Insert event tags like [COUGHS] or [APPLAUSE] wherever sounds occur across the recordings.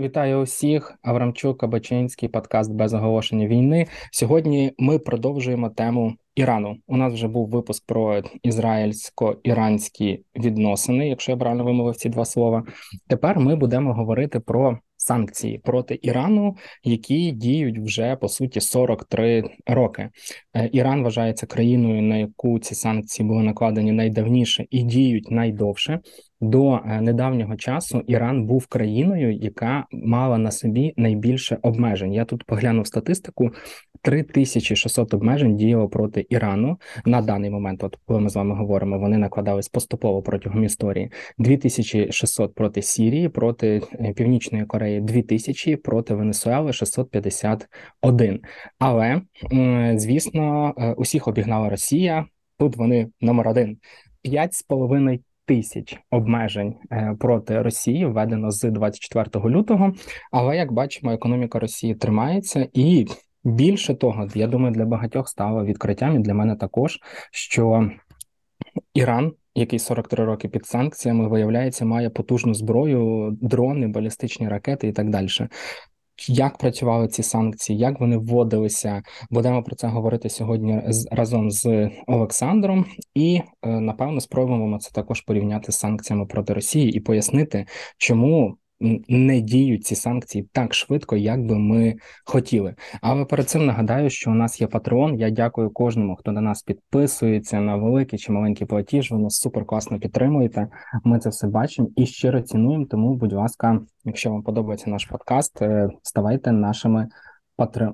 Вітаю усіх, Аврамчук, Кабачинський, подкаст без оголошення війни. Сьогодні ми продовжуємо тему Ірану. У нас вже був випуск про ізраїльсько-іранські відносини, якщо я правильно вимовив ці два слова. Тепер ми будемо говорити про санкції проти Ірану, які діють вже по суті 43 роки. Е, Іран вважається країною, на яку ці санкції були накладені найдавніше і діють найдовше. До е, недавнього часу Іран був країною, яка мала на собі найбільше обмежень. Я тут поглянув статистику: 3600 обмежень діяло проти Ірану на даний момент. От коли ми з вами говоримо, вони накладались поступово протягом історії. 2600 проти Сірії, проти е, Північної Кореї, 2000, проти Венесуели 651. Але звісно, е, усіх обігнала Росія. Тут вони номер один. 5,5 тисяч обмежень е, проти Росії введено з 24 лютого. Але як бачимо, економіка Росії тримається і. Більше того, я думаю, для багатьох стало відкриттям і для мене також, що Іран, який 43 роки під санкціями, виявляється, має потужну зброю, дрони, балістичні ракети і так далі. Як працювали ці санкції, як вони вводилися? Будемо про це говорити сьогодні разом з Олександром, і е, напевно спробуємо це також порівняти з санкціями проти Росії і пояснити, чому не діють ці санкції так швидко, як би ми хотіли. Але перед цим нагадаю, що у нас є патреон. Я дякую кожному, хто на нас підписується на великий чи маленький платіж. Ви нас супер класно підтримуєте. Ми це все бачимо і щиро цінуємо. Тому, будь ласка, якщо вам подобається наш подкаст, е, ставайте нашими патре...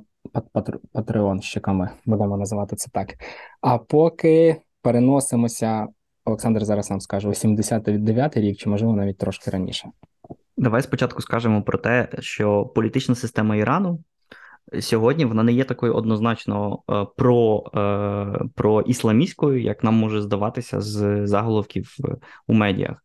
патреонщиками, будемо називати це так. А поки переносимося, Олександр зараз нам скаже 89 рік, чи можливо навіть трошки раніше. Давай спочатку скажемо про те, що політична система Ірану сьогодні вона не є такою однозначно е, про е, про ісламістською, як нам може здаватися з заголовків у медіях.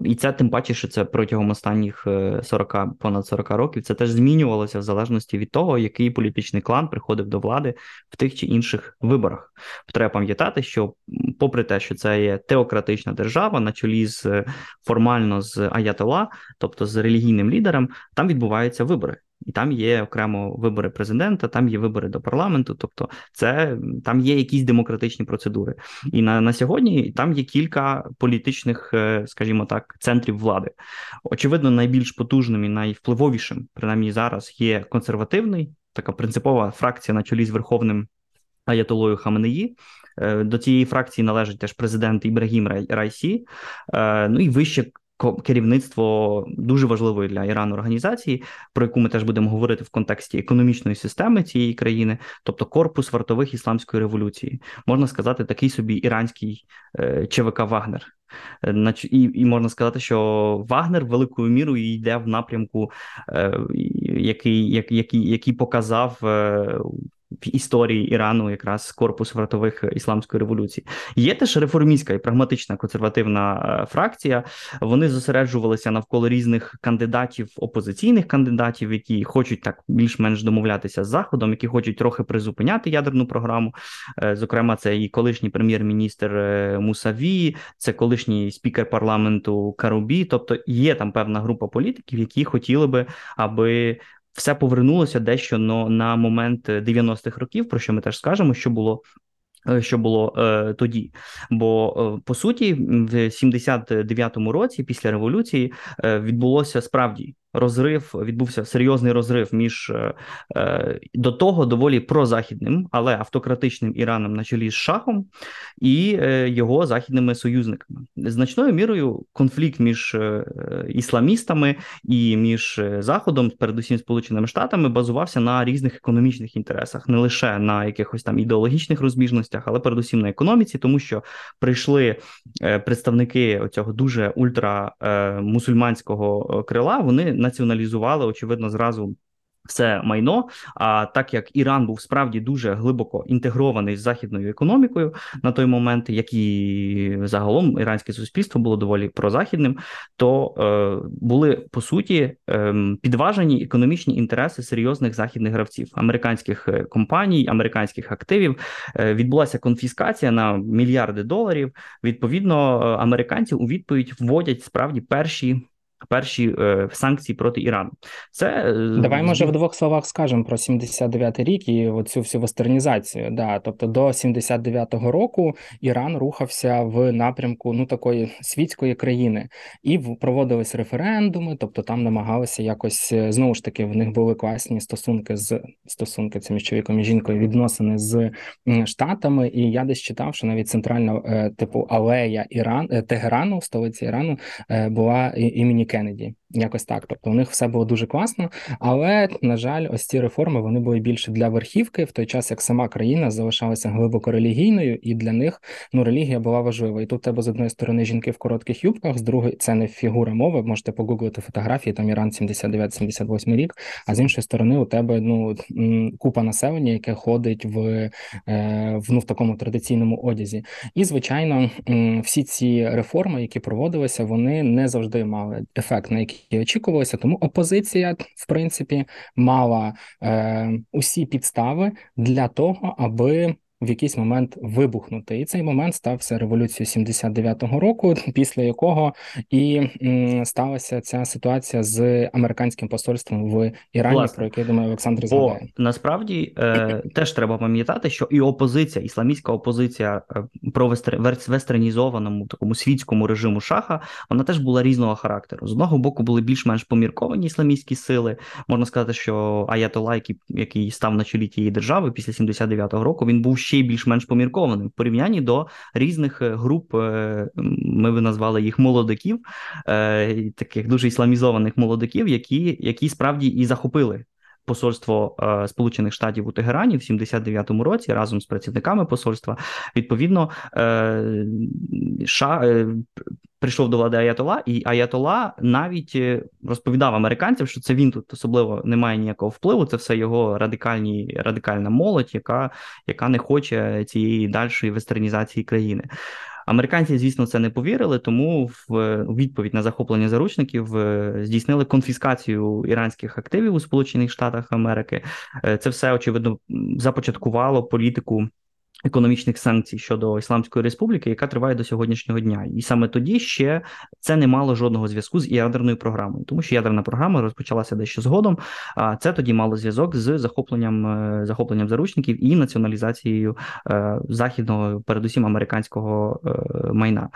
І це тим паче, що це протягом останніх 40, е, понад 40 років це теж змінювалося в залежності від того, який політичний клан приходив до влади в тих чи інших виборах. Треба пам'ятати, що, попри те, що це є теократична держава, на чолі з формально з Аятола, тобто з релігійним лідером, там відбуваються вибори і там є окремо вибори президента, там є вибори до парламенту. Тобто, це там є якісь демократичні процедури. І на на сьогодні там є кілька політичних, е, скажімо так, центрів влади. Очевидно, найбільш потужним і найвпливовішим, принаймні зараз, є консервативний, така принципова фракція на чолі з Верховним Аятолою Хаменеї. Е, до цієї фракції належить теж президент Ібрагім Райсі, е, ну і вище керівництво дуже важливої для Ірану організації, про яку ми теж будемо говорити в контексті економічної системи цієї країни, тобто корпус вартових ісламської революції, можна сказати, такий собі іранський е, ЧВК Вагнер. Е, і і можна сказати, що Вагнер великою мірою йде в напрямку, е, який який, який показав в історії Ірану, якраз корпус вартових ісламської революції. Є теж реформістська і прагматична консервативна е, фракція. Вони зосереджувалися навколо різних кандидатів, опозиційних кандидатів, які хочуть так більш-менш домовлятися з заходом, які хочуть трохи призупиняти ядерну програму. Е, зокрема, це і колишній прем'єр-міністр е, Мусаві, це колишній спікер парламенту Карубі. Тобто є там певна група політиків, які хотіли би, аби все повернулося дещо но на момент 90-х років, про що ми теж скажемо, що було. Е, що було е, тоді, бо е, по суті, в 79-му році, після революції, е, відбулося справді розрив, відбувся серйозний розрив між е, е, до того доволі прозахідним, але автократичним Іраном на чолі з шахом і е, його західними союзниками. Значною мірою конфлікт між ісламістами і між Заходом, передусім Сполученими Штатами, базувався на різних економічних інтересах, не лише на якихось там ідеологічних розбіжностях, але передусім на економіці, тому що прийшли представники цього дуже ультрамусульманського крила. Вони націоналізували очевидно зразу. Все майно, а так як Іран був справді дуже глибоко інтегрований з західною економікою на той момент, як і загалом іранське суспільство було доволі прозахідним, то е, були по суті е, підважені економічні інтереси серйозних західних гравців, американських е, компаній, американських активів. Е, відбулася конфіскація на мільярди доларів. Відповідно, е, американці у відповідь вводять справді перші перші е, санкції проти Ірану. Це давай може в двох словах скажемо про 79-й рік і оцю всю вестернізацію. Да, тобто до 79-го року Іран рухався в напрямку ну такої світської країни, і проводились референдуми, тобто там намагалися якось знову ж таки в них були класні стосунки з стосунки це між чоловіком і жінкою відносини з штатами. І я десь читав, що навіть центральна типу алея Іран Тегерану, столиці Ірану, була імені energy Якось так. Тобто у них все було дуже класно, але на жаль, ось ці реформи вони були більше для верхівки в той час, як сама країна залишалася глибоко релігійною, і для них ну релігія була важлива. І тут тебе з одної сторони жінки в коротких юбках, з другої це не фігура мови. Можете погуглити фотографії. Там Іран 79-78 рік. А з іншої сторони, у тебе ну купа населення, яке ходить в, е, в ну в такому традиційному одязі. І звичайно, всі ці реформи, які проводилися, вони не завжди мали ефект, на який і очікувалося. Тому опозиція, в принципі, мала е, усі підстави для того, аби в якийсь момент вибухнути. І цей момент стався революцією 79-го року, [LAUGHS] після якого і сталася ця ситуація з американським посольством в Ірані, Власне. про яке я думаю, Олександр згадає. Бо насправді е, теж треба пам'ятати, що і опозиція, ісламістська опозиція е, про вестернізованому такому світському режиму шаха, вона теж була різного характеру. З одного боку були більш-менш помірковані ісламістські сили. Можна сказати, що Аятола, який, який став на чолі тієї держави після 79-го року, він був ще ще й більш-менш поміркованим в порівнянні до різних е, груп. Е, ми би назвали їх молодиків, е, таких дуже ісламізованих молодиків, які, які справді і захопили. Посольство е, Сполучених Штатів у Тегерані в 79-му році разом з працівниками посольства відповідно е, ша, е, прийшов до влади Аятола, і Аятола навіть розповідав американцям, що це він тут особливо не має ніякого впливу. Це все його радикальні радикальна молодь, яка, яка не хоче цієї дальшої вестернізації країни. Американці, звісно, це не повірили, тому в відповідь на захоплення заручників е, здійснили конфіскацію іранських активів у Сполучених Штатах Америки. Е, це все очевидно започаткувало політику економічних санкцій щодо Ісламської республіки, яка триває до сьогоднішнього дня, і саме тоді ще це не мало жодного зв'язку з ядерною програмою, тому що ядерна програма розпочалася дещо згодом. А це тоді мало зв'язок з захопленням е, захопленням заручників і націоналізацією е, західного, передусім американського е, майна.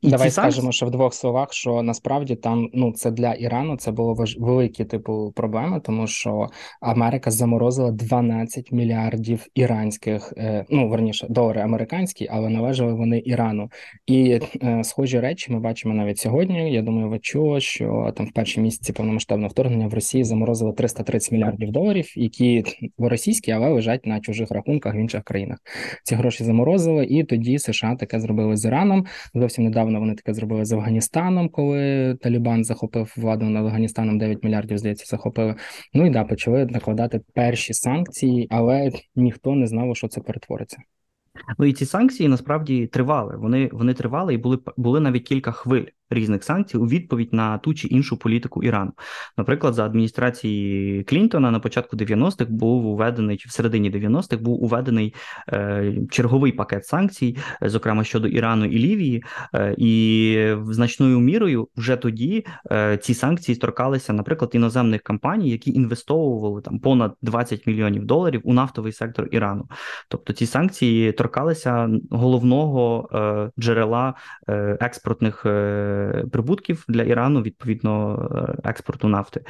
І Давай скажемо, санкції... що в двох словах, що насправді там ну це для Ірану це було важ... великі типу проблеми, тому що Америка заморозила 12 мільярдів іранських е, ну верніше долари американські, але належали вони Ірану. І е, схожі речі ми бачимо навіть сьогодні. Я думаю, ви чули, що там в перші місяці повномасштабного вторгнення в Росії заморозили 330 мільярдів доларів, які в російські, але лежать на чужих рахунках в інших країнах. Ці гроші заморозили, і тоді США таке зробили з Іраном. Зовсім недавно вони таке зробили з Афганістаном, коли Талібан захопив владу над Афганістаном 9 мільярдів. Здається, захопили. Ну і да, почали накладати перші санкції, але ніхто не знав, що це перетвориться. Ну і ці санкції насправді тривали. Вони вони тривали і були були навіть кілька хвиль різних санкцій у відповідь на ту чи іншу політику Ірану. Наприклад, за адміністрації Клінтона на початку 90-х був уведений чи в середині 90-х був уведений е, черговий пакет санкцій, зокрема щодо Ірану і Лівії, е, і значною мірою вже тоді е, ці санкції торкалися, наприклад, іноземних компаній, які інвестовували там понад 20 мільйонів доларів у нафтовий сектор Ірану. Тобто ці санкції торкалися головного е, джерела е, експортних. Е, прибутків для Ірану відповідно е, експорту нафти.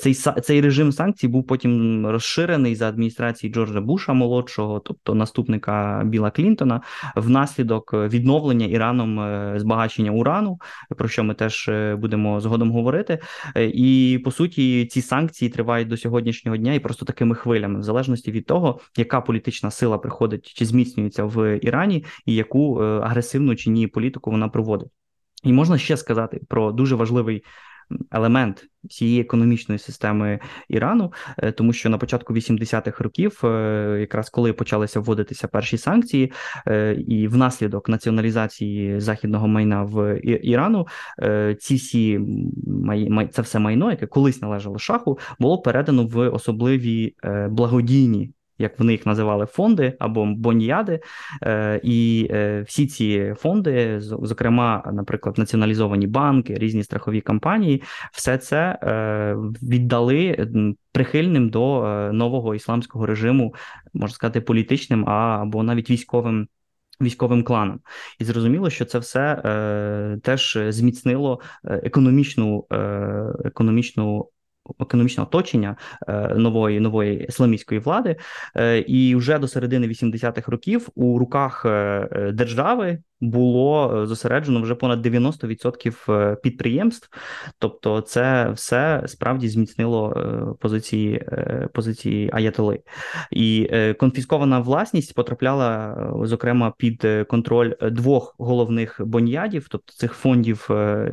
Цей цей режим санкцій був потім розширений за адміністрації Джорджа Буша молодшого, тобто наступника Біла Клінтона, внаслідок відновлення Іраном збагачення урану, про що ми теж будемо згодом говорити. І по суті, ці санкції тривають до сьогоднішнього дня і просто такими хвилями, в залежності від того, яка політична сила приходить чи зміцнюється в Ірані, і яку агресивну чи ні політику вона проводить. І можна ще сказати про дуже важливий елемент цієї економічної системи Ірану, е, тому що на початку 80-х років, е, якраз коли почалися вводитися перші санкції, е, і внаслідок націоналізації західного майна в Ірану, ці всі це все майно, яке колись належало шаху, було передано в особливі благодійні як вони їх називали, фонди або боньяди. І всі ці фонди, зокрема, наприклад, націоналізовані банки, різні страхові компанії, все це віддали прихильним до нового ісламського режиму, можна сказати, політичним або навіть військовим. Військовим кланам, і зрозуміло, що це все е, теж зміцнило економічну е, економічну економічне оточення е, нової нової ісламістської влади, е, і вже до середини 80-х років у руках е, держави було зосереджено вже понад 90% підприємств. Тобто, це все справді зміцнило позиції позиції Аятоли. І конфіскована власність потрапляла зокрема під контроль двох головних боньядів, тобто цих фондів,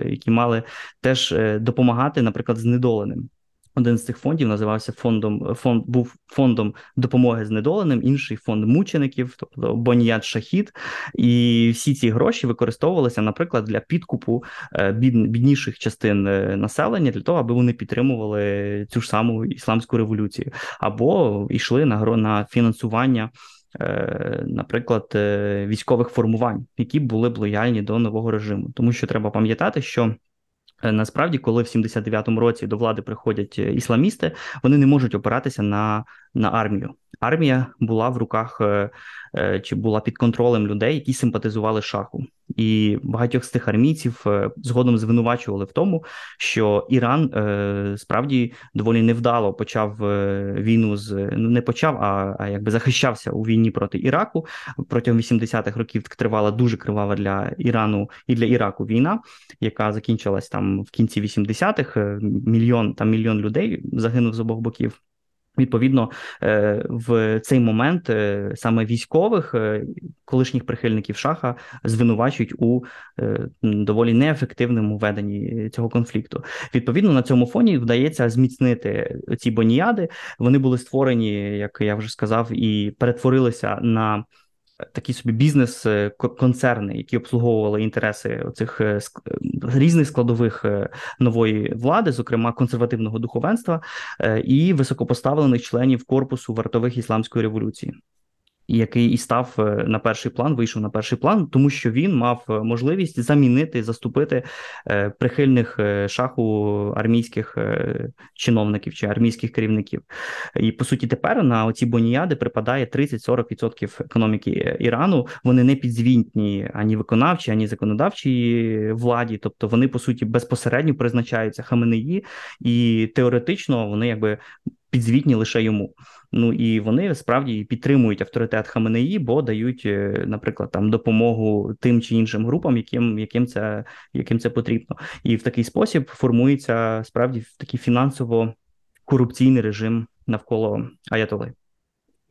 які мали теж допомагати, наприклад, знедоленим. Один з цих фондів називався фондом фонд був фондом допомоги знедоленим, інший фонд мучеників, тобто Боньяд Шахід. І всі ці гроші використовувалися, наприклад, для підкупу е, бід, бідніших частин е, населення для того, аби вони підтримували цю ж саму ісламську революцію, або йшли на на фінансування. Е, наприклад, військових формувань, які були б лояльні до нового режиму, тому що треба пам'ятати, що насправді, коли в 79-му році до влади приходять е, ісламісти, вони не можуть опиратися на на армію. Армія була в руках е, чи була під контролем людей, які симпатизували шаху, і багатьох з тих армійців згодом звинувачували в тому, що Іран справді доволі невдало почав війну з ну не почав, а а якби захищався у війні проти Іраку протягом 80-х років. Тривала дуже кривава для Ірану і для Іраку війна, яка закінчилась там в кінці 80-х е, мільйон там мільйон людей загинув з обох боків. Відповідно, е, в цей момент е, саме військових колишніх прихильників шаха звинувачують у доволі неефективному веденні цього конфлікту. Відповідно, на цьому фоні вдається зміцнити ці боніяди. Вони були створені, як я вже сказав, і перетворилися на такі собі бізнес-концерни, які обслуговували інтереси цих е, різних складових е, нової влади, зокрема консервативного духовенства е, і високопоставлених членів корпусу вартових ісламської революції який і став е, на перший план, вийшов на перший план, тому що він мав е, можливість замінити, заступити е, прихильних шаху армійських чиновників чи армійських керівників. І по суті, тепер на оці боніяди припадає 30-40% економіки Ірану. Вони не підзвітні ані виконавчі, ані законодавчій владі, тобто вони по суті безпосередньо призначаються Хаменеї, і теоретично вони якби підзвітні лише йому. Ну і вони справді підтримують авторитет Хаменеї, бо дають, е, наприклад, там допомогу тим чи іншим групам, яким яким це яким це потрібно, і в такий спосіб формується справді такий фінансово корупційний режим навколо Аятоли.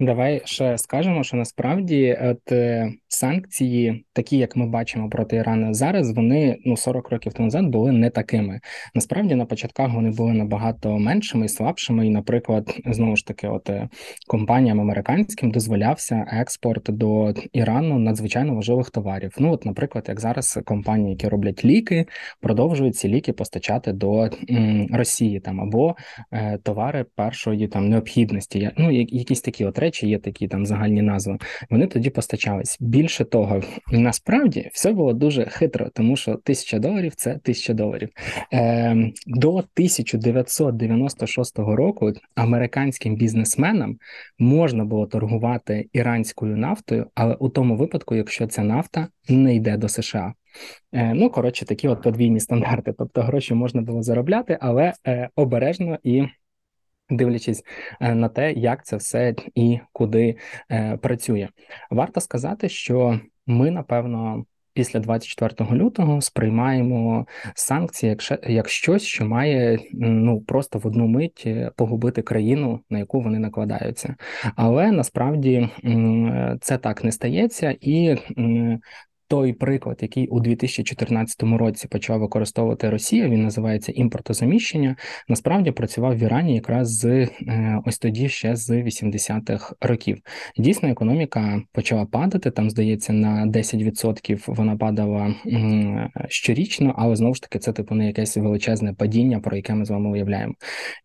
Давай ще скажемо, що насправді от е, санкції, такі як ми бачимо проти Ірану зараз, вони ну 40 років тому назад були не такими. Насправді на початках вони були набагато меншими і слабшими. І, наприклад, знову ж таки, от е, компаніям американським дозволявся експорт до Ірану надзвичайно важливих товарів. Ну, от, наприклад, як зараз компанії, які роблять ліки, продовжують ці ліки постачати до м, Росії там або е, товари першої там необхідності. Ну, якісь такі от речі, є такі там загальні назви. Вони тоді постачались. Більше того, насправді все було дуже хитро, тому що тисяча доларів це тисяча доларів. Е, До 1996 року американським бізнесменам можна було торгувати іранською нафтою, але у тому випадку, якщо ця нафта не йде до США. Е, Ну коротше, такі от подвійні стандарти. Тобто гроші можна було заробляти, але е, обережно і дивлячись е, на те, як це все і куди е, працює, варто сказати, що ми напевно. Після 24 лютого сприймаємо санкції як як щось, що має ну просто в одну мить е, погубити країну, на яку вони накладаються. Але насправді це так не стається, і той приклад, який у 2014 році почав використовувати Росія, він називається імпортозаміщення. Насправді працював в Ірані якраз з е, ось тоді, ще з 80-х років. Дійсно, економіка почала падати. Там здається на 10% вона падала щорічно, але знову ж таки це типу не якесь величезне падіння, про яке ми з вами уявляємо.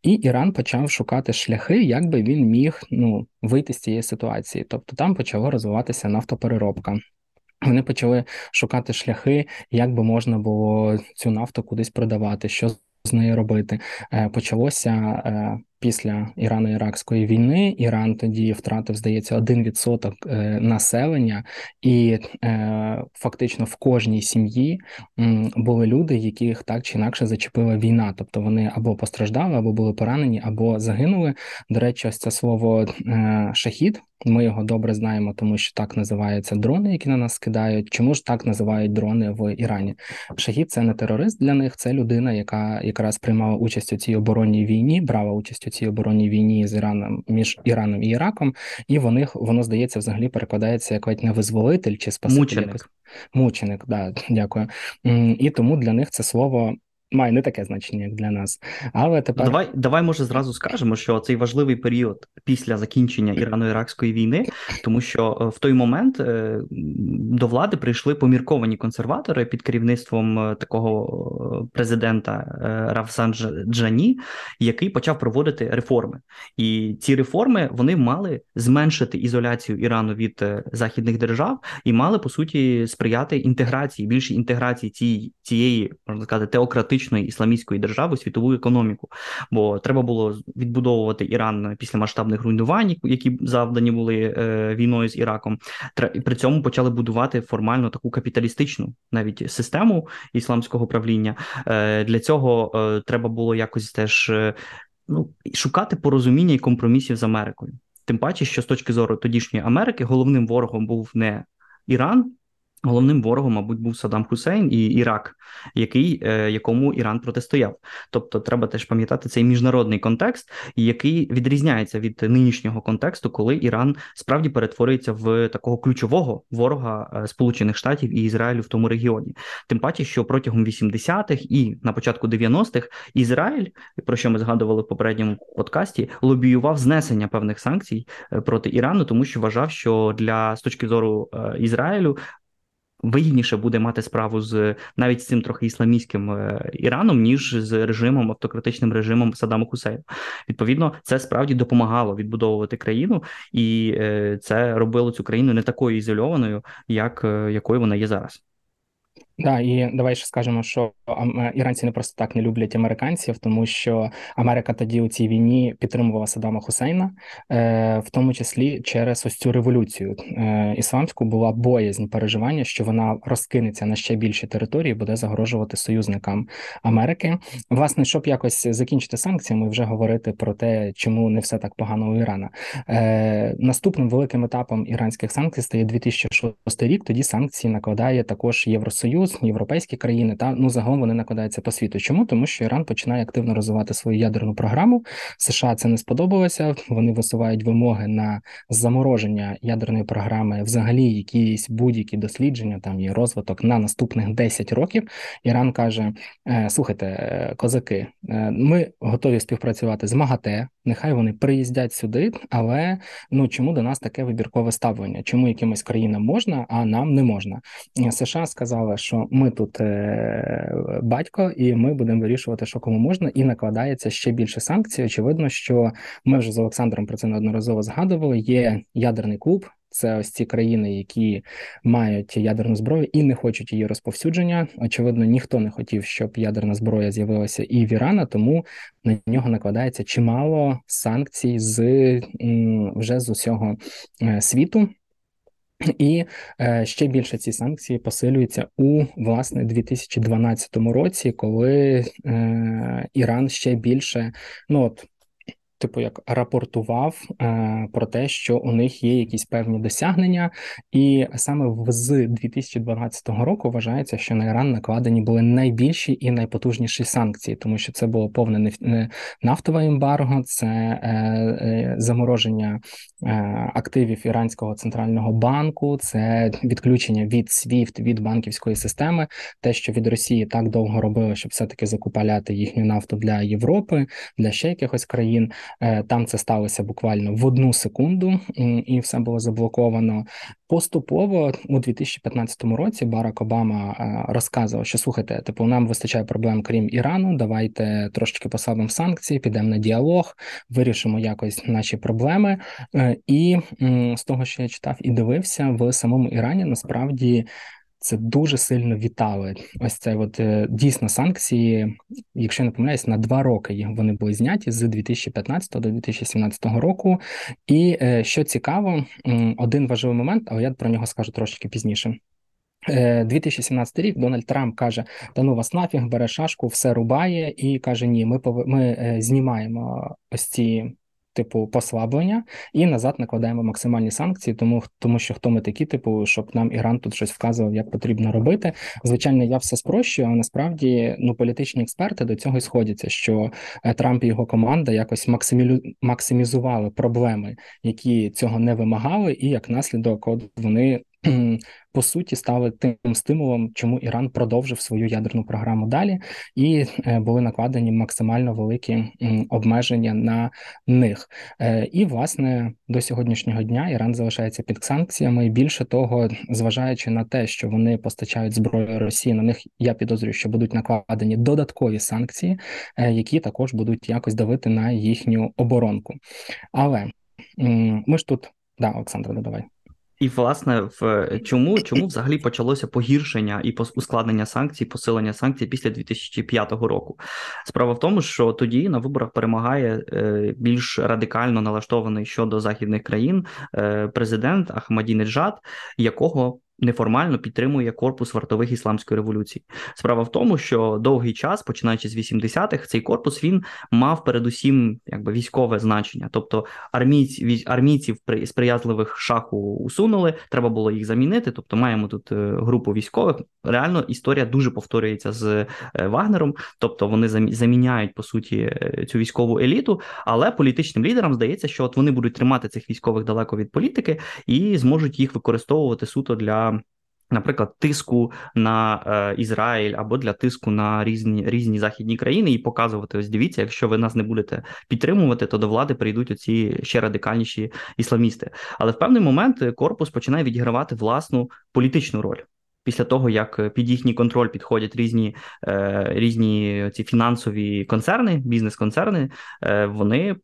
І Іран почав шукати шляхи, як би він міг ну вийти з цієї ситуації. Тобто там почала розвиватися нафтопереробка. Вони почали шукати шляхи, як би можна було цю нафту кудись продавати, що з нею робити. Е, почалося е, після Ірано-Іракської війни. Іран тоді втратив, здається, 1% е, населення, і фактично в кожній сім'ї були люди, яких так чи інакше зачепила війна. Тобто вони або постраждали, або були поранені, або загинули. До речі, ось це слово шахід. Ми його добре знаємо, тому що так називаються дрони, які на нас скидають. Чому ж так називають дрони в Ірані? Шахід це не терорист для них, це людина, яка якраз приймала участь у цій оборонній війні, брала участь у цій оборонній війні з Іраном між Іраном і Іраком, і вони воно здається взагалі перекладається як ледь не визволитель чи спаситель. Мученик. Мученик, да, дякую. І тому для них це слово має не таке значення, як для нас. Але тепер давай, давай, може, зразу скажемо, що цей важливий період після закінчення Ірано-Іракської війни, тому що е, в той момент е, до влади прийшли помірковані консерватори під керівництвом е, такого президента Равсан Джані, який почав проводити реформи. І ці реформи вони мали зменшити ізоляцію Ірану від західних держав і мали по суті сприяти інтеграції, більшій інтеграції цієї цієї можна сказати теократичної фактичної ісламістської держави світову економіку, бо треба було відбудовувати Іран після масштабних руйнувань, які завдані були е, війною з Іраком. При цьому почали будувати формально таку капіталістичну навіть систему ісламського правління. Е, Для цього е, треба було якось теж ну, шукати порозуміння і компромісів з Америкою. Тим паче, що з точки зору тодішньої Америки головним ворогом був не Іран. Головним ворогом, мабуть, був Саддам Хусейн і Ірак, який, е, якому Іран протистояв. Тобто, треба теж пам'ятати цей міжнародний контекст, який відрізняється від нинішнього контексту, коли Іран справді перетворюється в такого ключового ворога е, Сполучених Штатів і Ізраїлю в тому регіоні. Тим паче, що протягом 80-х і на початку 90-х Ізраїль, про що ми згадували в попередньому подкасті, лобіював знесення певних санкцій е, проти Ірану, тому що вважав, що для з точки зору Ізраїлю вигідніше буде мати справу з навіть з цим трохи ісламістським е, Іраном, ніж з режимом автократичним режимом Саддама Хусейна. Відповідно, це справді допомагало відбудовувати країну, і е, це робило цю країну не такою ізольованою, як е, якою вона є зараз. Да, і давай ще скажемо, що іранці не просто так не люблять американців, тому що Америка тоді у цій війні підтримувала Саддама Хусейна, е, в тому числі через ось цю революцію е, ісламську була боязнь переживання, що вона розкинеться на ще більші території, буде загрожувати союзникам Америки. Власне, щоб якось закінчити санкціями, вже говорити про те, чому не все так погано у Ірана. Е, наступним великим етапом іранських санкцій стає 2006 рік. Тоді санкції накладає також Євросоюз. Союз, європейські країни та ну загалом вони накладаються по світу. Чому тому, що Іран починає активно розвивати свою ядерну програму? США це не сподобалося. Вони висувають вимоги на замороження ядерної програми, взагалі, якісь будь-які дослідження, там є розвиток на наступних 10 років. Іран каже: «Е, слухайте, е, козаки, е, ми готові співпрацювати з МАГАТЕ. Нехай вони приїздять сюди, але ну чому до нас таке вибіркове ставлення? Чому якимось країнам можна, а нам не можна? США сказали, що що ми тут е, батько, і ми будемо вирішувати, що кому можна, і накладається ще більше санкцій. Очевидно, що ми вже з Олександром про це неодноразово згадували. Є ядерний клуб. Це ось ці країни, які мають ядерну зброю і не хочуть її розповсюдження. Очевидно, ніхто не хотів, щоб ядерна зброя з'явилася і в Ірана, тому на нього накладається чимало санкцій з вже з усього е, світу. І е, ще більше ці санкції посилюються у власне 2012 році, коли е, Іран ще більше ну от типу, як рапортував е, про те, що у них є якісь певні досягнення, і саме з 2012 року вважається, що на Іран накладені були найбільші і найпотужніші санкції, тому що це було повне нафтове ембарго, це е, е, замороження е, активів іранського центрального банку, це відключення від SWIFT, від банківської системи, те, що від Росії так довго робили, щоб все таки закупаляти їхню нафту для Європи, для ще якихось країн. Е, там це сталося буквально в одну секунду, і все було заблоковано. Поступово у 2015 році Барак Обама е, розказував, що слухайте, типу, нам вистачає проблем, крім Ірану. Давайте трошечки послабимо санкції, підемо на діалог, вирішимо якось наші проблеми. Е, і з того, що я читав і дивився в самому Ірані, насправді це дуже сильно вітали. Ось це от е, дійсно санкції, якщо не помиляюсь, на два роки вони були зняті з 2015 до 2017 року. І е, що цікаво, один важливий момент, але я про нього скажу трошки пізніше. 2017 е, рік Дональд Трамп каже: Та ну вас нафіг бере шашку, все рубає, і каже: Ні, ми пов... ми знімаємо ось ці типу послаблення, і назад накладаємо максимальні санкції, тому тому що хто ми такі, типу, щоб нам Іран тут щось вказував, як потрібно робити. Звичайно, я все спрощую, а насправді ну політичні експерти до цього й сходяться, що е, Трамп і його команда якось максимілю... максимізували проблеми, які цього не вимагали, і як наслідок, от вони [CLEARS THROAT] по суті стали тим стимулом, чому Іран продовжив свою ядерну програму далі, і е, були накладені максимально великі обмеження на них. Е, і власне до сьогоднішнього дня Іран залишається під санкціями. Більше того, зважаючи на те, що вони постачають зброю Росії, на них я підозрюю, що будуть накладені додаткові санкції, е, які також будуть якось давити на їхню оборонку. Але ми ж тут да, Олександра, додавай. І, власне, в чому [COUGHS] чому взагалі почалося погіршення і ускладнення санкцій, посилення санкцій після 2005 року? Справа в тому, що тоді на виборах перемагає е, більш радикально налаштований щодо західних країн е, президент Ахмадінеджад, якого неформально підтримує корпус вартових ісламської революції. Справа в тому, що довгий час, починаючи з 80-х, цей корпус він мав передусім якби військове значення, тобто армійці, армійців сприятливих шаху усунули, треба було їх замінити. Тобто, маємо тут е, групу військових. Реально історія дуже повторюється з е, Вагнером, тобто вони заміняють по суті е, цю військову еліту, але політичним лідерам здається, що от вони будуть тримати цих військових далеко від політики і зможуть їх використовувати суто для. Наприклад, тиску на е, Ізраїль або для тиску на різні різні західні країни і показувати: ось дивіться, якщо ви нас не будете підтримувати, то до влади прийдуть оці ще радикальніші ісламісти. Але в певний момент корпус починає відігравати власну політичну роль. Після того, як під їхній контроль підходять різні е, різні ці фінансові концерни, бізнес-концерни, е, вони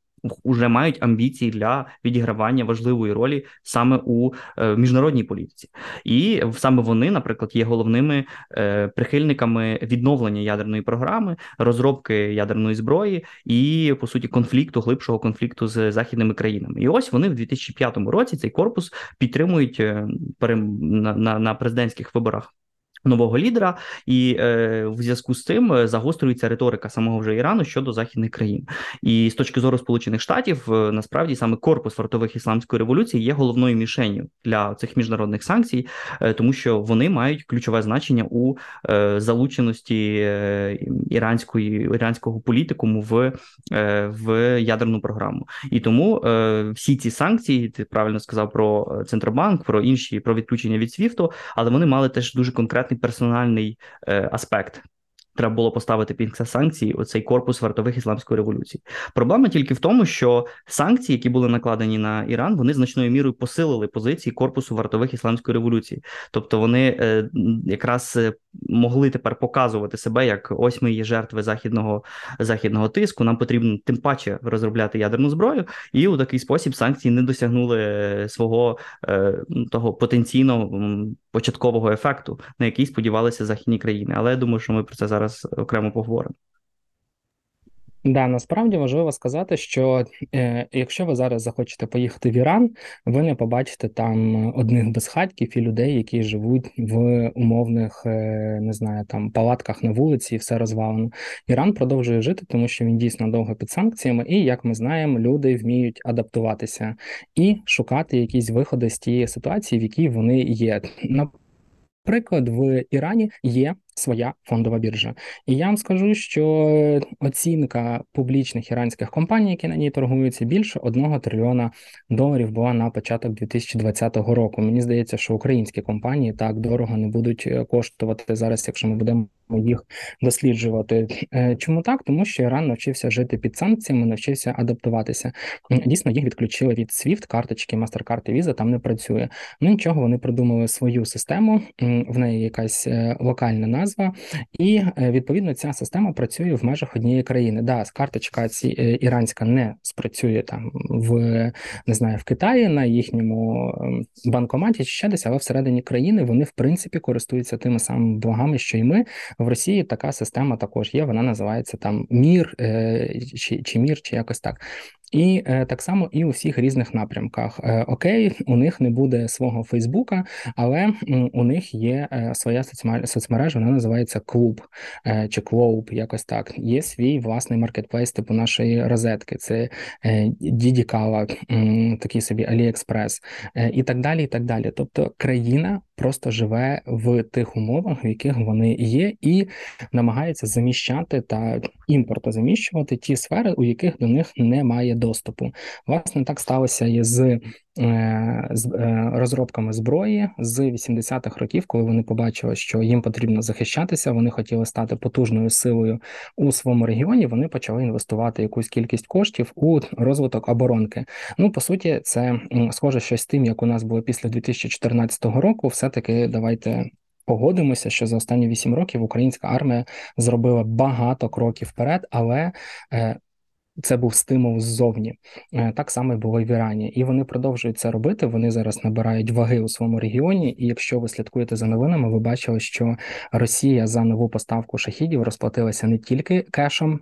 вже мають амбіції для відігравання важливої ролі саме у е, міжнародній політиці, і саме вони, наприклад, є головними е, прихильниками відновлення ядерної програми, розробки ядерної зброї і по суті конфлікту, глибшого конфлікту з західними країнами. І ось вони в 2005 році цей корпус підтримують е, на, на, президентських виборах Нового лідера, і е, в зв'язку з цим е, загострюється риторика самого вже Ірану щодо західних країн. І з точки зору Сполучених Штатів, е, насправді саме корпус фартових ісламської революції є головною мішенью для цих міжнародних санкцій, е, тому що вони мають ключове значення у е, залученості е, іранської іранського політикуму в в ядерну програму. І тому всі ці санкції, ти правильно сказав про центробанк, про інші про відключення від СВІФТу, але вони мали теж дуже конкретно конкретний персональний е, аспект треба було поставити під санкції оцей корпус вартових ісламської революції. Проблема тільки в тому, що санкції, які були накладені на Іран, вони значною мірою посилили позиції корпусу вартових ісламської революції, тобто вони е, якраз е, могли тепер показувати себе як ось ми є жертви західного західного тиску. Нам потрібно тим паче розробляти ядерну зброю, і у такий спосіб санкції не досягнули е, свого того потенційного початкового ефекту, на який сподівалися західні країни. Але я думаю, що ми про це зараз окремо поговоримо. Да, насправді важливо сказати, що е, якщо ви зараз захочете поїхати в Іран, ви не побачите там одних безхатьків і людей, які живуть в умовних, е, не знаю, там палатках на вулиці, і все розвалено. Іран продовжує жити, тому що він дійсно довго під санкціями, і як ми знаємо, люди вміють адаптуватися і шукати якісь виходи з тієї ситуації, в якій вони є. Наприклад, в Ірані є своя фондова біржа, і я вам скажу, що оцінка публічних іранських компаній, які на ній торгуються, більше одного трильйона доларів була на початок 2020 року. Мені здається, що українські компанії так дорого не будуть е, коштувати зараз, якщо ми будемо їх досліджувати. Е, чому так? Тому що Іран навчився жити під санкціями, навчився адаптуватися. Дійсно, їх відключили від SWIFT, карточки, MasterCard і Visa там не працює. Ну нічого, вони придумали свою систему. В неї якась е, локальна назва, і е, відповідно ця система працює в межах однієї країни. Да, карточка ці іранська не спрацює там в не знаю в Китаї на їхньому ем, банкоматі чи ще десь, але всередині країни вони в принципі користуються тими самими благами, що й ми. В Росії така система також є. Вона називається там Мір е, чи, чи Мір, чи якось так. І е, так само і у всіх різних напрямках. Е, окей, у них не буде свого Фейсбука, але у них є е, своя соцмережа, вона називається Cloob чи Cloob, якось так. Є свій власний маркетплейс, типу нашої розетки. Це Digikala, такий собі Аліекспрес і так далі. і так далі. Тобто країна просто живе в тих умовах, в яких вони є, і намагається заміщати та імпортозаміщувати ті сфери, у яких до них немає доступу. Власне, так сталося і з розробками зброї з 80-х років, коли вони побачили, що їм потрібно захищатися, вони хотіли стати потужною силою у своєму регіоні. Вони почали інвестувати якусь кількість коштів у розвиток оборонки. Ну по суті, це схоже щось з тим, як у нас було після 2014 року. Все таки давайте. Погодимося, що за останні вісім років українська армія зробила багато кроків вперед, але е, це був стимул ззовні. Е, так само було і в Ірані, і вони продовжують це робити. Вони зараз набирають ваги у своєму регіоні. І якщо ви слідкуєте за новинами, ви бачили, що Росія за нову поставку шахідів розплатилася не тільки кешом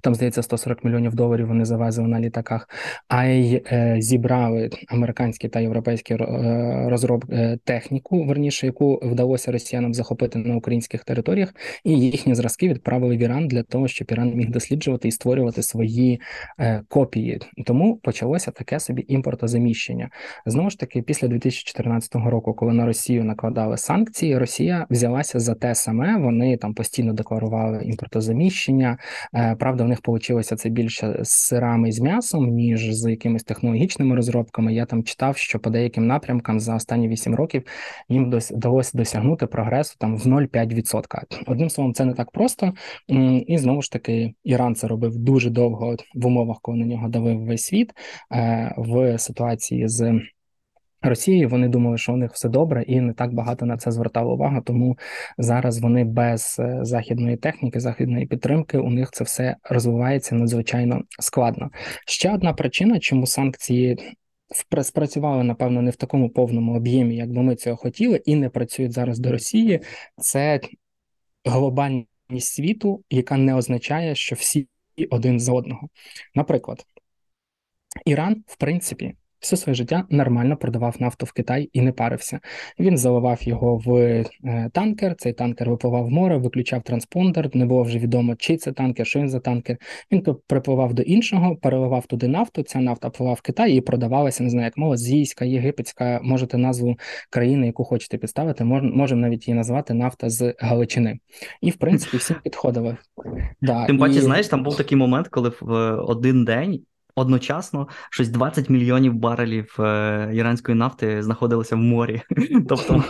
там здається 140 мільйонів доларів вони завезли на літаках, а й е, зібрали американські та європейські е, розробки е, техніку, верніше, яку вдалося росіянам захопити на українських територіях, і їхні зразки відправили в Іран для того, щоб Іран міг досліджувати і створювати свої е, копії. Тому почалося таке собі імпортозаміщення. Знову ж таки, після 2014 року, коли на Росію накладали санкції, Росія взялася за те саме. Вони там постійно декларували імпортозаміщення. Е, правда них вийшло це більше з сирами і з м'ясом, ніж з якимись технологічними розробками. Я там читав, що по деяким напрямкам за останні 8 років їм вдалося досягнути прогресу там в 0,5%. Одним словом, це не так просто. І знову ж таки, Іран це робив дуже довго в умовах, коли на нього давив весь світ е, в ситуації з. Росії вони думали, що у них все добре, і не так багато на це звертало увагу. Тому зараз вони без е, західної техніки, західної підтримки, у них це все розвивається надзвичайно складно. Ще одна причина, чому санкції спрацювали, напевно, не в такому повному об'ємі, як би ми цього хотіли, і не працюють зараз до Росії. Це глобальність світу, яка не означає, що всі один за одного. Наприклад, Іран, в принципі все своє життя нормально продавав нафту в Китай і не парився. Він заливав його в е, танкер. Цей танкер випливав в море, виключав транспондер. Не було вже відомо, чи це танкер, що він за танкер. Він припливав до іншого, переливав туди нафту. Ця нафта плила в Китай і продавалася. Не знаю, як мова зійська, єгипетська. Можете назву країни, яку хочете підставити. можемо навіть її назвати нафта з Галичини. І в принципі всім [LAUGHS] підходило. Да, Тим паче, і... знаєш, там був такий момент, коли в один день одночасно щось 20 мільйонів барелів е, іранської нафти знаходилося в морі. [LAUGHS] Тобто,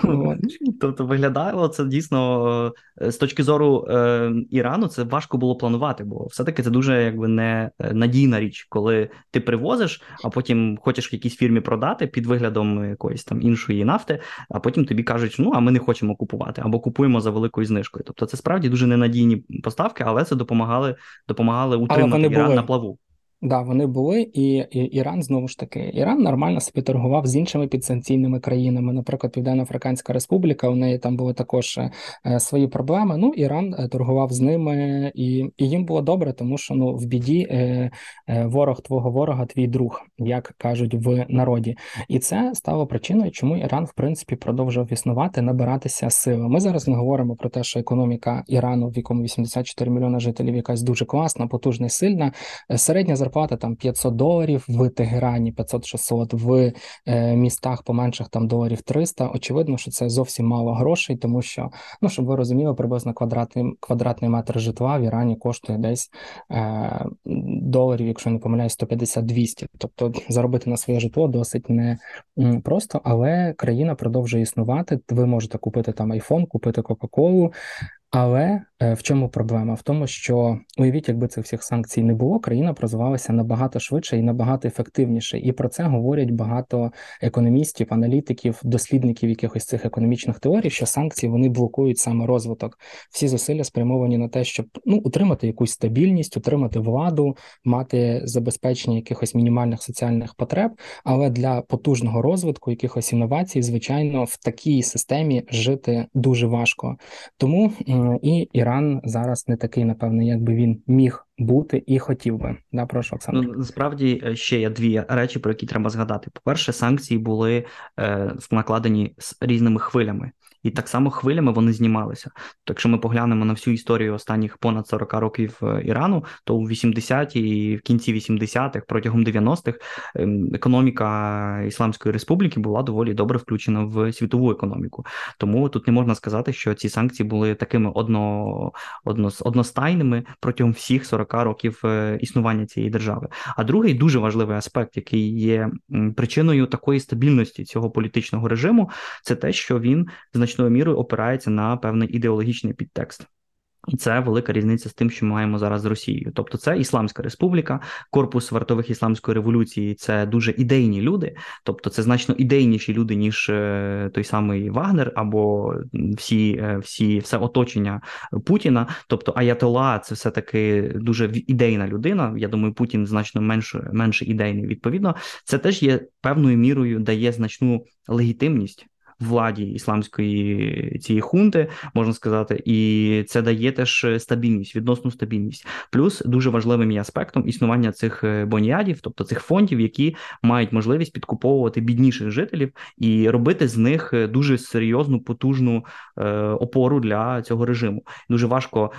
тобто виглядало це дійсно е, з точки зору е, Ірану, це важко було планувати, бо все-таки це дуже якби не надійна річ, коли ти привозиш, а потім хочеш якійсь фірмі продати під виглядом якоїсь там іншої нафти, а потім тобі кажуть, ну а ми не хочемо купувати або купуємо за великою знижкою. Тобто, це справді дуже ненадійні поставки, але це допомагали допомагали утримати Іран на плаву. Да, вони були, і, Іран знову ж таки. Іран нормально собі торгував з іншими підсанкційними країнами. Наприклад, Південно-Африканська Республіка, у неї там були також е, свої проблеми. Ну, Іран е, торгував з ними, і і їм було добре, тому що ну в біді е, ворог твого ворога, твій друг, як кажуть в народі. І це стало причиною, чому Іран в принципі продовжував існувати, набиратися сили. Ми зараз не говоримо про те, що економіка Ірану, в якому 84 мільйони жителів, якась дуже класна, потужна, сильна. Середня зарплата там 500 доларів в Тегерані, 500-600, в е, містах поменших там доларів 300. Очевидно, що це зовсім мало грошей, тому що ну щоб ви розуміли, приблизно квадратний квадратний метр житла в Ірані коштує десь е, доларів, якщо не помиляюсь, 150-200. Тобто заробити на своє житло досить не просто, але країна продовжує існувати. Ви можете купити там айфон, купити Кока-Колу. Але е, в чому проблема? В тому, що уявіть, якби цих всіх санкцій не було, країна б розвивалася набагато швидше і набагато ефективніше. І про це говорять багато економістів, аналітиків, дослідників якихось цих економічних теорій, що санкції вони блокують саме розвиток. Всі зусилля спрямовані на те, щоб ну утримати якусь стабільність, утримати владу, мати забезпечення якихось мінімальних соціальних потреб. Але для потужного розвитку, якихось інновацій, звичайно, в такій системі жити дуже важко. Тому і Іран зараз не такий, напевне, як би він міг бути і хотів би. Да, прошу Оксана. Ну, насправді е, ще є дві речі, про які треба згадати. По перше, санкції були е, накладені з різними хвилями і так само хвилями вони знімалися. То якщо ми поглянемо на всю історію останніх понад 40 років е, Ірану, то у 80-ті і в кінці 80-х, протягом 90-х, ем, економіка Ісламської Республіки була доволі добре включена в світову економіку. Тому тут не можна сказати, що ці санкції були такими одно, одно, одностайними протягом всіх 40 років е, існування цієї держави. А другий дуже важливий аспект, який є причиною такої стабільності цього політичного режиму, це те, що він значно значною мірою опирається на певний ідеологічний підтекст. І це велика різниця з тим, що ми маємо зараз з Росією. Тобто, це Ісламська Республіка, корпус вартових ісламської революції це дуже ідейні люди, тобто це значно ідейніші люди, ніж е, той самий Вагнер або всі, е, всі все оточення Путіна. Тобто Аятола це все таки дуже ідейна людина. Я думаю, Путін значно менше менше ідейний. Відповідно, це теж є певною мірою дає значну легітимність владі ісламської цієї хунти, можна сказати, і це дає теж стабільність, відносну стабільність. Плюс дуже важливим є аспектом існування цих е, боніадів, тобто цих фондів, які мають можливість підкуповувати бідніших жителів і робити з них е, дуже серйозну потужну е, опору для цього режиму. Дуже важко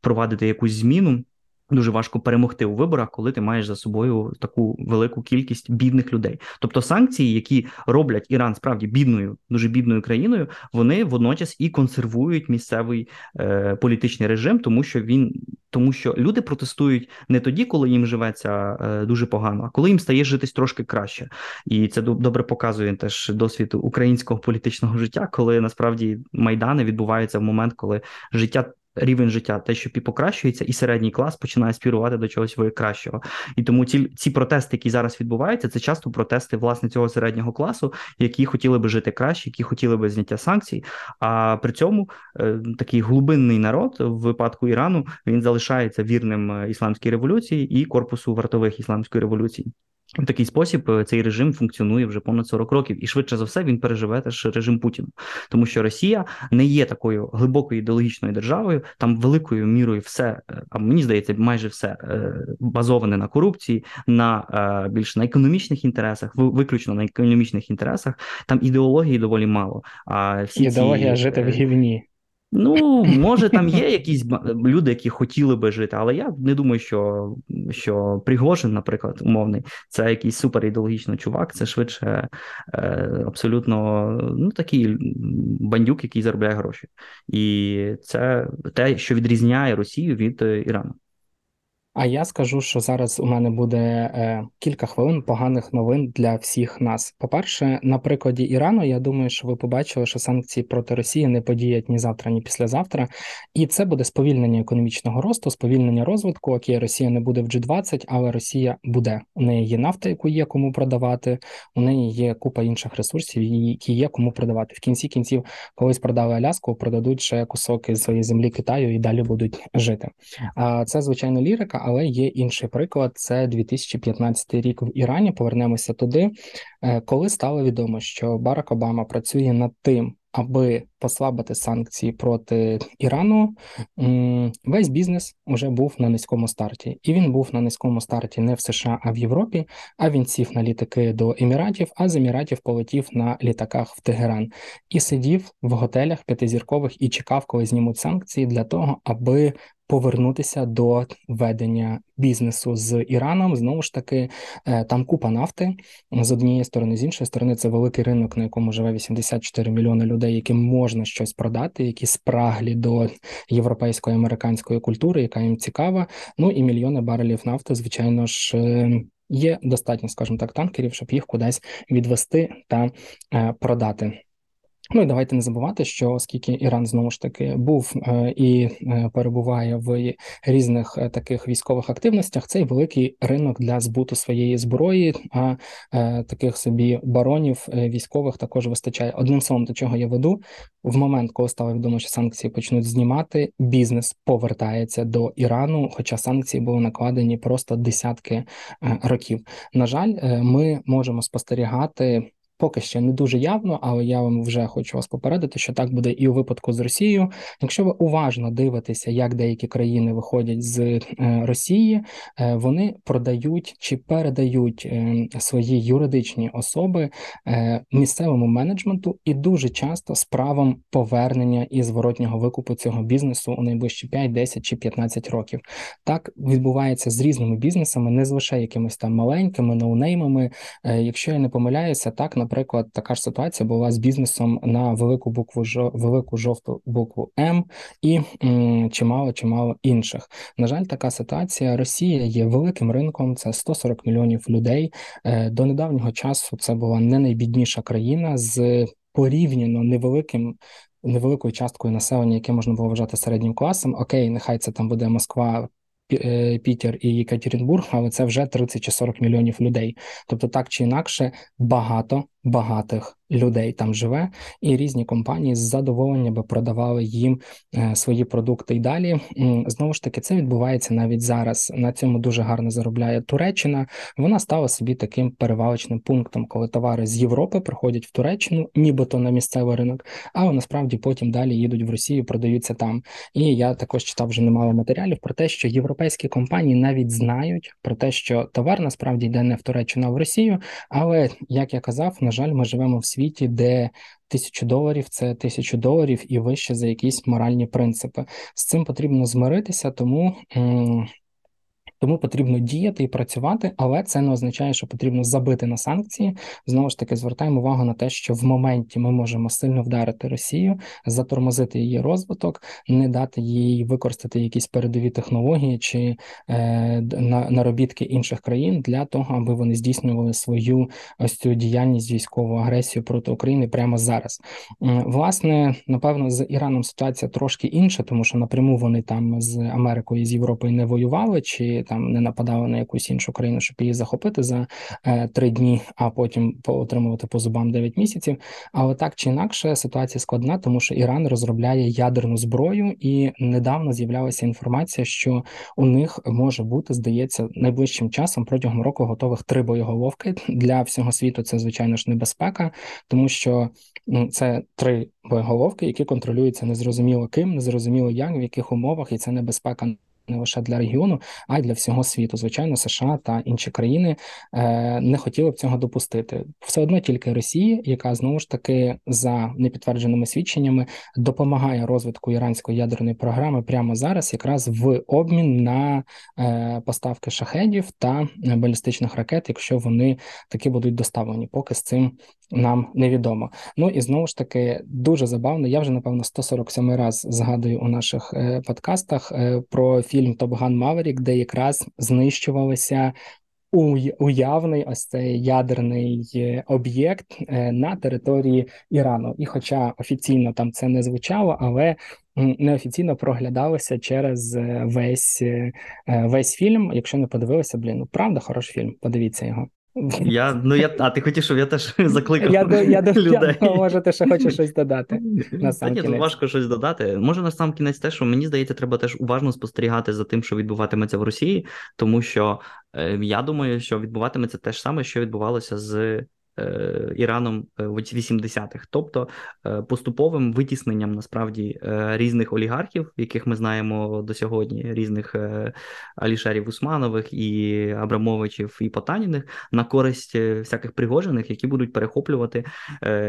провадити якусь зміну. Дуже важко перемогти у виборах, коли ти маєш за собою таку велику кількість бідних людей. Тобто санкції, які роблять Іран справді бідною, дуже бідною країною, вони водночас і консервують місцевий е, політичний режим, тому що він тому, що люди протестують не тоді, коли їм живеться е, дуже погано, а коли їм стає житись трошки краще. І це добре показує теж досвід українського політичного життя, коли насправді майдани відбуваються в момент, коли життя рівень життя, те, що покращується, і середній клас починає спірувати до чогось кращого. І тому ці ці протести, які зараз відбуваються, це часто протести власне цього середнього класу, які хотіли би жити краще, які хотіли би зняття санкцій. А при цьому е, такий глибинний народ в випадку Ірану він залишається вірним е, ісламській революції і корпусу вартових ісламської революції. В такий спосіб е, цей режим функціонує вже понад 40 років, і швидше за все він переживе теж режим Путіна, тому що Росія не є такою глибокою ідеологічною державою, там великою мірою все, е, а мені здається, майже все е, базоване на корупції, на більше на економічних інтересах, виключно на економічних інтересах. Там ідеології доволі мало. А всі ідеологія ці... жити в гівні. Ну, може, там є якісь люди, які хотіли би жити, але я не думаю, що що Пригожин, наприклад, умовний, це якийсь суперідеологічний чувак, це швидше е, абсолютно ну, такий бандюк, який заробляє гроші. І це те, що відрізняє Росію від е, Ірану. А я скажу, що зараз у мене буде е, кілька хвилин поганих новин для всіх нас. По-перше, на прикладі Ірану, я думаю, що ви побачили, що санкції проти Росії не подіять ні завтра, ні післязавтра, і це буде сповільнення економічного росту, сповільнення розвитку. Окей, Росія не буде в G20, але Росія буде. У неї є нафта, яку є кому продавати. У неї є купа інших ресурсів, які є кому продавати. В кінці кінців, колись продали Аляску, продадуть ще кусок із своєї землі Китаю і далі будуть жити. А це звичайно лірика але є інший приклад: це 2015 рік в Ірані. Повернемося туди, е, коли стало відомо, що Барак Обама працює над тим, аби послабити санкції проти Ірану, весь бізнес вже був на низькому старті, і він був на низькому старті не в США, а в Європі. А він сів на літаки до Еміратів, а з Еміратів полетів на літаках в Тегеран і сидів в готелях п'ятизіркових і чекав, коли знімуть санкції для того, аби повернутися до ведення бізнесу з Іраном. Знову ж таки, е, там купа нафти з однієї сторони, з іншої сторони, це великий ринок, на якому живе 84 мільйони людей, яким можна щось продати, які спраглі до європейської американської культури, яка їм цікава. Ну і мільйони барелів нафти, звичайно ж. Е, є достатньо, скажімо так, танкерів, щоб їх кудись відвести та е, продати. Ну і давайте не забувати, що оскільки Іран знову ж таки був е, і е, перебуває в різних е, таких військових активностях, цей великий ринок для збуту своєї зброї, а таких собі баронів військових також вистачає. Одним словом, до чого я веду в момент, коли стало відомо, що санкції почнуть знімати, бізнес повертається до Ірану, хоча санкції були накладені просто десятки років. На жаль, ми можемо спостерігати. Поки ще не дуже явно, але я вам вже хочу вас попередити, що так буде і у випадку з Росією. Якщо ви уважно дивитеся, як деякі країни виходять з е, Росії, е, вони продають чи передають е, свої юридичні особи місцевому менеджменту і дуже часто з правом повернення і зворотнього викупу цього бізнесу у найближчі 5, 10 чи 15 років. Так відбувається з різними бізнесами, не лише якимись там маленькими ноунеймами. Якщо я не помиляюся, так на наприклад, така ж ситуація була з бізнесом на велику букву Ж, велику жовту букву М і м, чимало чимало інших. На жаль, така ситуація. Росія є великим ринком. Це 140 мільйонів людей. Е, до недавнього часу це була не найбідніша країна з порівняно невеликим. Невеликою часткою населення, яке можна було вважати середнім класом, окей, нехай це там буде Москва, Е, Пітер і Єкатеринбург, але це вже 30 чи 40 мільйонів людей. Тобто, так чи інакше, багато багатих людей там живе, і різні компанії з задоволення би продавали їм е, свої продукти і далі. Знову ж таки, це відбувається навіть зараз. На цьому дуже гарно заробляє Туреччина. Вона стала собі таким перевалочним пунктом, коли товари з Європи приходять в Туреччину, нібито на місцевий ринок, але насправді потім далі їдуть в Росію, продаються там. І я також читав вже немало матеріалів про те, що європейські компанії навіть знають про те, що товар насправді йде не в Туреччину, а в Росію. Але як я казав, на жаль, ми живемо в світі, де тисячу доларів це тисячу доларів і вище за якісь моральні принципи. З цим потрібно змиритися, тому. Тому потрібно діяти і працювати, але це не означає, що потрібно забити на санкції. Знову ж таки, звертаємо увагу на те, що в моменті ми можемо сильно вдарити Росію, затормозити її розвиток, не дати їй використати якісь передові технології чи е, наробітки інших країн для того, аби вони здійснювали свою ось цю діяльність військову агресію проти України прямо зараз. Власне, напевно, з Іраном ситуація трошки інша, тому що напряму вони там з Америкою і з Європою не воювали. чи там не нападали на якусь іншу країну, щоб її захопити за е, три дні, а потім отримувати по зубам 9 місяців. Але так чи інакше ситуація складна, тому що Іран розробляє ядерну зброю, і недавно з'являлася інформація, що у них може бути, здається, найближчим часом протягом року готових три боєголовки для всього світу. Це звичайно ж небезпека, тому що ну, це три боєголовки, які контролюються незрозуміло ким, незрозуміло як, в яких умовах, і це небезпека не лише для регіону, а й для всього світу. Звичайно, США та інші країни е, не хотіли б цього допустити. Все одно тільки Росія, яка знову ж таки за непідтвердженими свідченнями допомагає розвитку іранської ядерної програми прямо зараз, якраз в обмін на е, поставки шахедів та балістичних ракет, якщо вони таки будуть доставлені, поки з цим нам невідомо. Ну і знову ж таки дуже забавно. Я вже напевно 147 раз згадую у наших е, подкастах е, про фільм Top Gun Maverick, де якраз знищувалися. Уявний ось цей ядерний е, об'єкт на території Ірану, і, хоча офіційно там це не звучало, але неофіційно проглядалося через весь весь фільм. Якщо не подивилися, блін, ну правда, хороший фільм. Подивіться його. Я, ну, я, А ти хотів, щоб я теж [LAUGHS] закликав я, я, людей? Я, [LAUGHS] може, ти ще хочеш щось додати. на сам Та ні, кінець. важко щось додати. Може, на сам кінець те, що мені здається, треба теж уважно спостерігати за тим, що відбуватиметься в Росії, тому що е, я думаю, що відбуватиметься те ж саме, що відбувалося з Іраном е, в 80-х, тобто е, поступовим витісненням насправді різних олігархів, яких ми знаємо до сьогодні, різних Алішерів Усманових і Абрамовичів і Потаніних на користь всяких пригожених, які будуть перехоплювати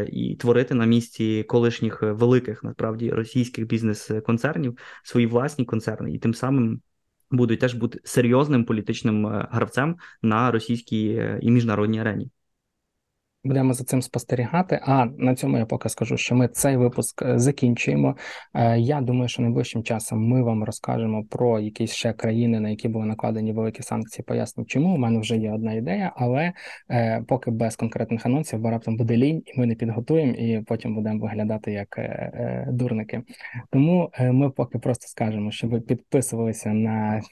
і творити на місці колишніх великих насправді російських бізнес-концернів свої власні концерни, і тим самим. Будуть теж бути серйозним політичним гравцем на російській і міжнародній арені. Будемо за цим спостерігати. А на цьому я поки скажу, що ми цей випуск е, закінчуємо. Е, я думаю, що найближчим часом ми вам розкажемо про якісь ще країни, на які були накладені великі санкції. Поясню, чому у мене вже є одна ідея, але е, поки без конкретних анонсів, бо раптом буде лінь, і ми не підготуємо, і потім будемо виглядати як дурники. Тому ми поки просто скажемо, щоб ви підписувалися на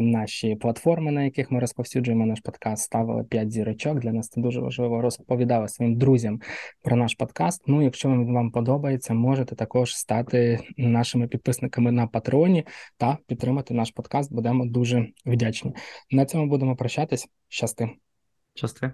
наші платформи, на яких ми розповсюджуємо наш подкаст, ставили 5 зірочок. Для нас це дуже важливо розповідати розповідали своїм друзям про наш подкаст. Ну, якщо він вам подобається, можете також стати нашими підписниками на Патреоні та підтримати наш подкаст. Будемо дуже вдячні. На цьому будемо прощатись. Щасти. Щасти.